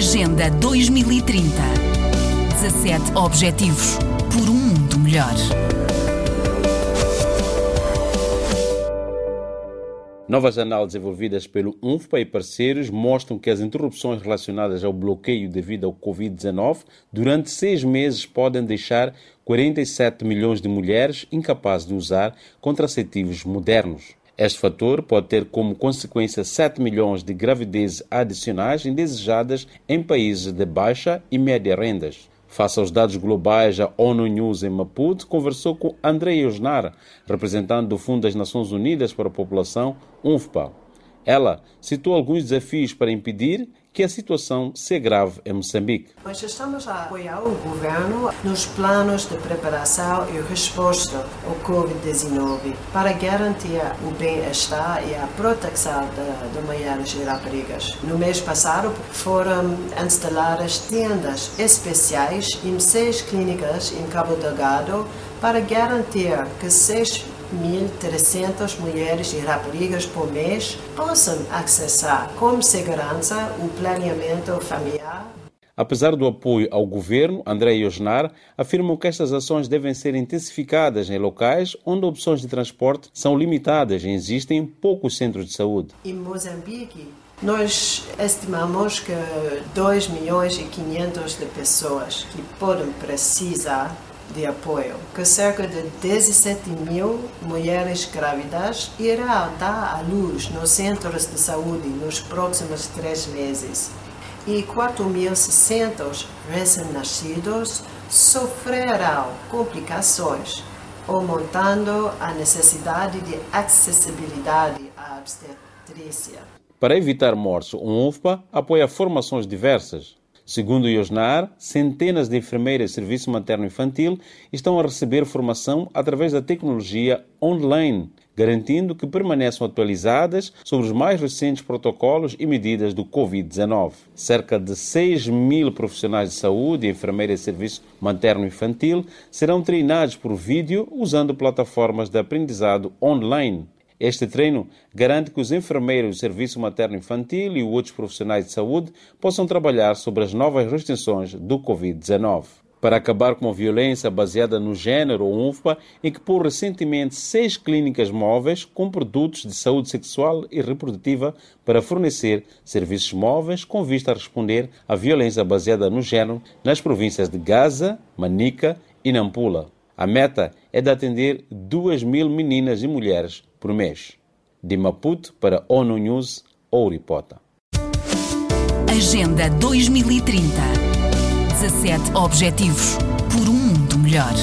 Agenda 2030. 17 Objetivos por um mundo melhor. Novas análises desenvolvidas pelo UNFPA e parceiros mostram que as interrupções relacionadas ao bloqueio devido ao Covid-19 durante seis meses podem deixar 47 milhões de mulheres incapazes de usar contraceptivos modernos. Este fator pode ter como consequência 7 milhões de gravidezes adicionais indesejadas em países de baixa e média rendas. Face aos dados globais, a ONU News em Maputo conversou com André Osnar, representante do Fundo das Nações Unidas para a População, UNFPA. Ela citou alguns desafios para impedir que a situação se agrave em Moçambique. Nós estamos a apoiar o governo nos planos de preparação e resposta ao Covid-19 para garantir o bem-estar e a proteção de, de mulheres e raparigas. No mês passado foram instaladas tendas especiais em seis clínicas em Cabo Delgado para garantir que seis 1.300 mulheres e raparigas por mês possam acessar com segurança o planeamento familiar. Apesar do apoio ao governo, André Osnar afirma que estas ações devem ser intensificadas em locais onde opções de transporte são limitadas e existem poucos centros de saúde. Em Moçambique, nós estimamos que 2 milhões e 500 de pessoas que podem precisar de apoio, que cerca de 17 mil mulheres grávidas irão dar à luz nos centros de saúde nos próximos três meses e 4.600 recém-nascidos sofrerão complicações, aumentando a necessidade de acessibilidade à obstetrícia. Para evitar mortes, o UFPA apoia formações diversas, Segundo o IOSNAR, centenas de enfermeiras de serviço materno-infantil estão a receber formação através da tecnologia online, garantindo que permaneçam atualizadas sobre os mais recentes protocolos e medidas do Covid-19. Cerca de 6 mil profissionais de saúde e enfermeiras de serviço materno-infantil serão treinados por vídeo usando plataformas de aprendizado online. Este treino garante que os enfermeiros do Serviço Materno-Infantil e outros profissionais de saúde possam trabalhar sobre as novas restrições do Covid-19. Para acabar com a violência baseada no género, o UNFPA equipou recentemente seis clínicas móveis com produtos de saúde sexual e reprodutiva para fornecer serviços móveis com vista a responder à violência baseada no género nas províncias de Gaza, Manica e Nampula. A meta é de atender 2 mil meninas e mulheres por mês. De Maputo para ONU News, Ouripota. Agenda 2030. 17 Objetivos por um mundo melhor.